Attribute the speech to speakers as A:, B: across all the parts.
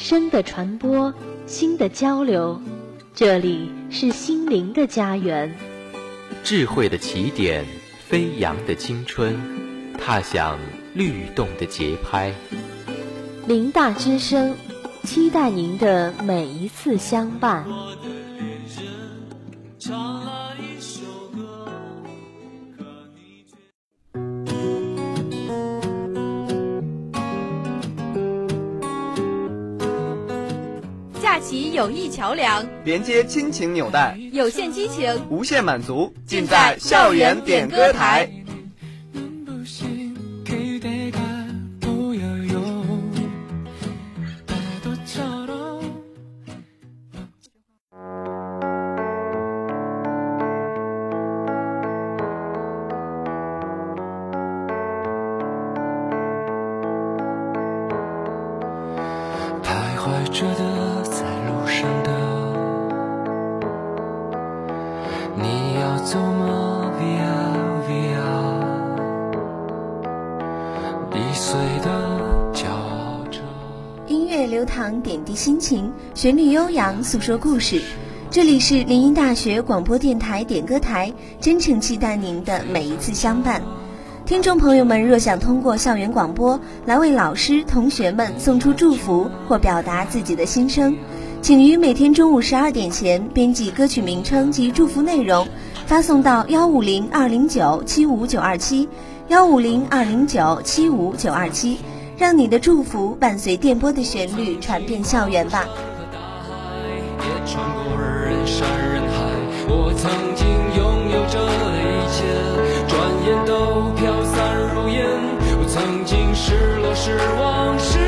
A: 声的传播，心的交流，这里是心灵的家园。
B: 智慧的起点，飞扬的青春，踏响律动的节拍。
A: 林大之声，期待您的每一次相伴。
C: 起友谊桥梁，
D: 连接亲情纽带，
C: 有限激情，
D: 无限满足，尽在校园点歌台。
E: 流淌，点滴心情，旋律悠扬，诉说故事。这里是林荫大学广播电台点歌台，真诚期待您的每一次相伴。听众朋友们，若想通过校园广播来为老师、同学们送出祝福或表达自己的心声，请于每天中午十二点前编辑歌曲名称及祝福内容，发送到幺五零二零九七五九二七。幺五零二零九七五九二七，让你的祝福伴随电波的旋律传遍校园吧。
F: 我曾经拥有这一切，转眼都飘散如烟。我曾经失落失望失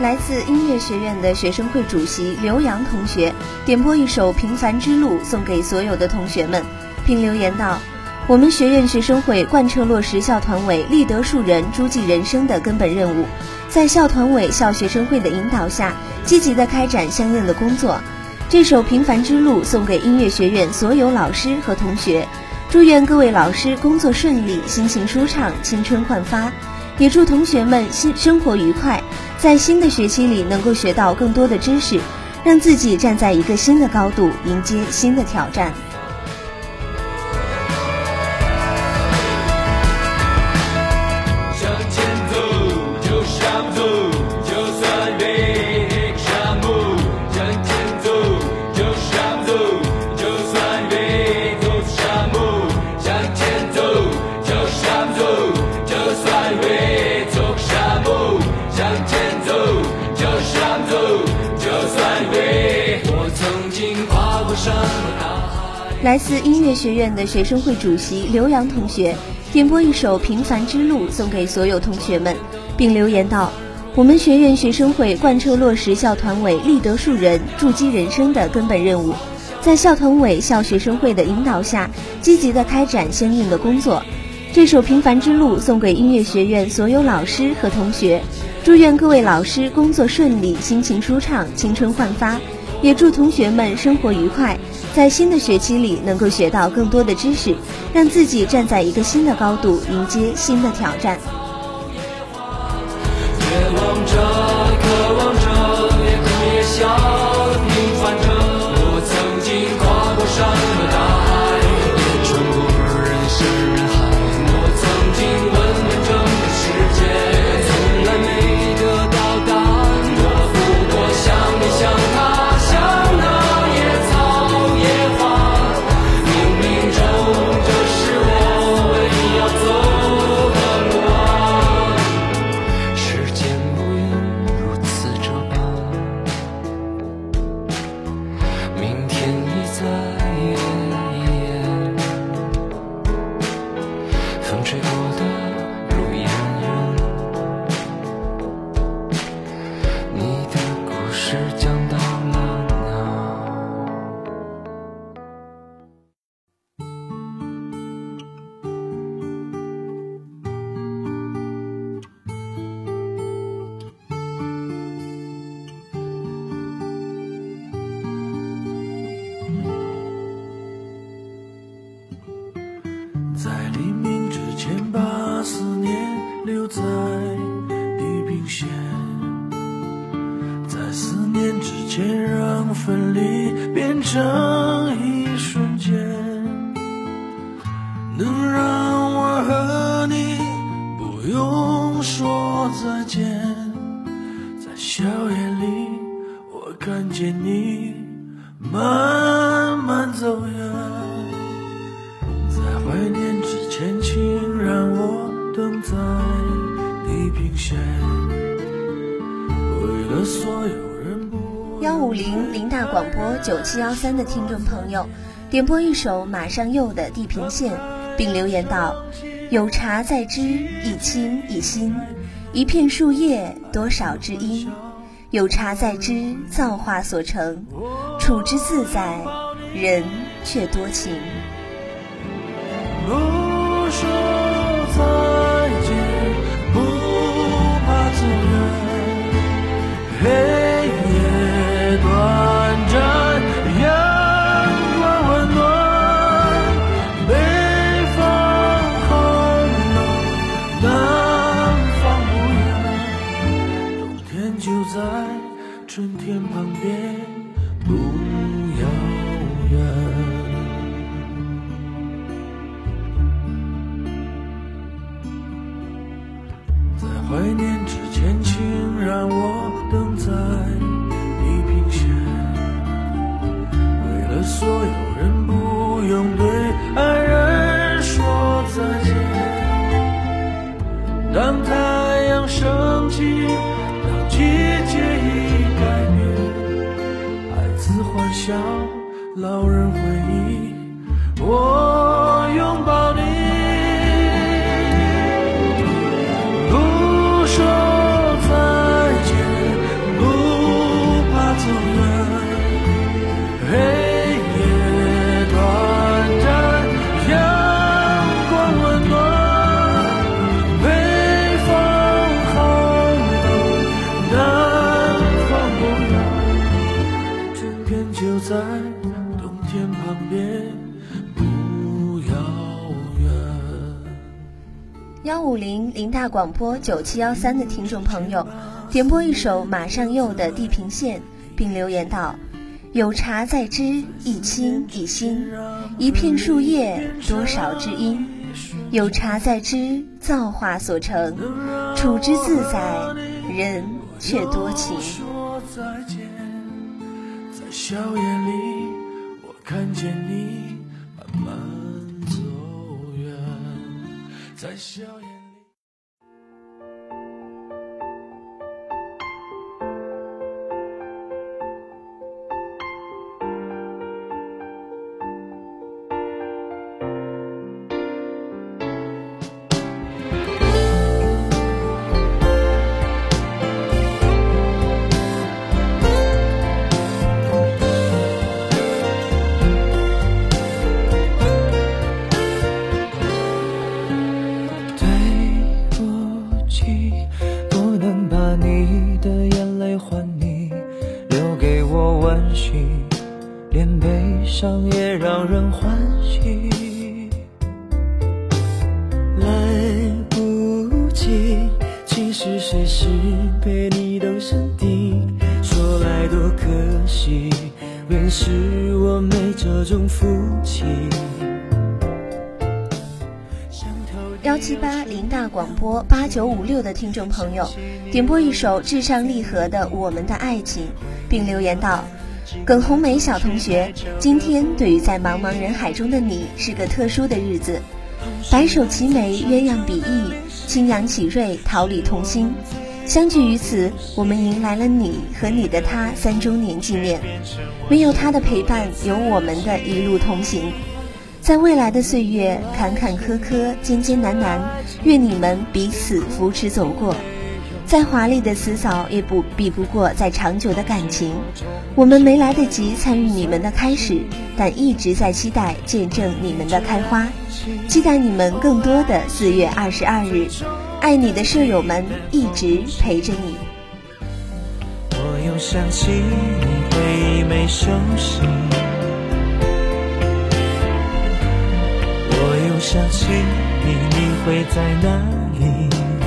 E: 来自音乐学院的学生会主席刘洋同学点播一首《平凡之路》送给所有的同学们，并留言道：“我们学院学生会贯彻落实校团委立德树人、诸暨人生的根本任务，在校团委、校学生会的引导下，积极地开展相应的工作。这首《平凡之路》送给音乐学院所有老师和同学，祝愿各位老师工作顺利，心情舒畅，青春焕发。”也祝同学们新生活愉快，在新的学期里能够学到更多的知识，让自己站在一个新的高度，迎接新的挑战。来自音乐学院的学生会主席刘洋同学点播一首《平凡之路》送给所有同学们，并留言道：“我们学院学生会贯彻落实校团委立德树人、筑基人生的根本任务，在校团委、校学生会的引导下，积极地开展相应的工作。这首《平凡之路》送给音乐学院所有老师和同学，祝愿各位老师工作顺利，心情舒畅，青春焕发。”也祝同学们生活愉快，在新的学期里能够学到更多的知识，让自己站在一个新的高度，迎接新的挑战。
F: 黎明之前把思念留在地平线，在思念之前
G: 让分离变成一瞬间，能让我和你不用说再见，在硝烟里我看见你慢慢走远。
E: 幺五零零大广播九七幺三的听众朋友，点播一首马上又的《地平线》，并留言道：“有茶在枝，一清一新；一片树叶，多少知音。有茶在枝，造化所成，处之自在，人却多情。”
G: 黑夜短暂阳光温暖北方很冷南方不远冬天就在春天旁边不遥远在怀念之前请让我等在地平线，为了。所有人不用对爱人说再见。当太阳升起，当季节已改变，孩子欢笑，老人回忆，
E: 五零零大广播九七幺三的听众朋友，点播一首马上又的《地平线》，并留言道：“有茶在枝，一清一新；一片树叶，多少知音。有茶在枝，造化所成，处之自在，人却多情。”
G: 在硝烟里，我看见你慢慢走远，在欢喜，
H: 连悲伤也让人欢喜。来不及，其实谁是被你都身体，说来多可惜，原是我没这种福气。
E: 幺七八林大广播八九五六的听众朋友，点播一首至上励合的《我们的爱情》，并留言道。耿红梅小同学，今天对于在茫茫人海中的你是个特殊的日子，白首齐眉，鸳鸯比翼，青阳启瑞，桃李同心。”相聚于此，我们迎来了你和你的他三周年纪念。没有他的陪伴，有我们的一路同行。在未来的岁月，坎坎坷坷，艰艰难难，愿你们彼此扶持走过。再华丽的辞藻，也不比不过再长久的感情。我们没来得及参与你们的开始，但一直在期待见证你们的开花，期待你们更多的四月二十二日。爱你的舍友们一直陪着你。
G: 我又想起你回忆没休息，我又想起你，你会在哪里？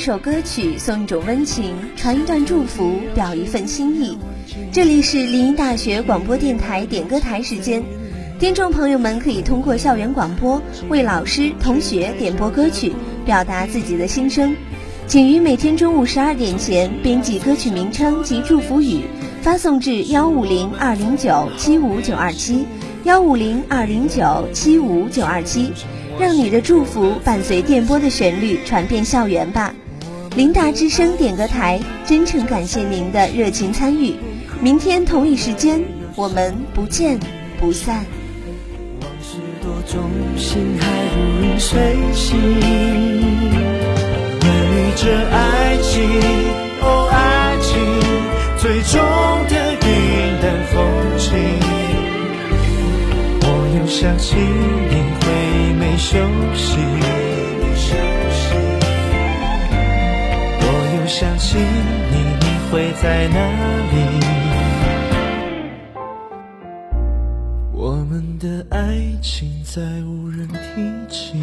E: 一首歌曲，送一种温情，传一段祝福，表一份心意。这里是临沂大学广播电台点歌台时间，听众朋友们可以通过校园广播为老师、同学点播歌曲，表达自己的心声。请于每天中午十二点前编辑歌曲名称及祝福语，发送至幺五零二零九七五九二七幺五零二零九七五九二七。让你的祝福伴随电波的旋律传遍校园吧！林达之声点歌台真诚感谢您的热情参与。明天同一时间，我们不见不散。
H: 往事多重，心还如影随形。为这爱情，哦爱情，最终的云淡风轻。我又想起你。没休息，相信你，你会在哪里？我们的爱情再无人提起。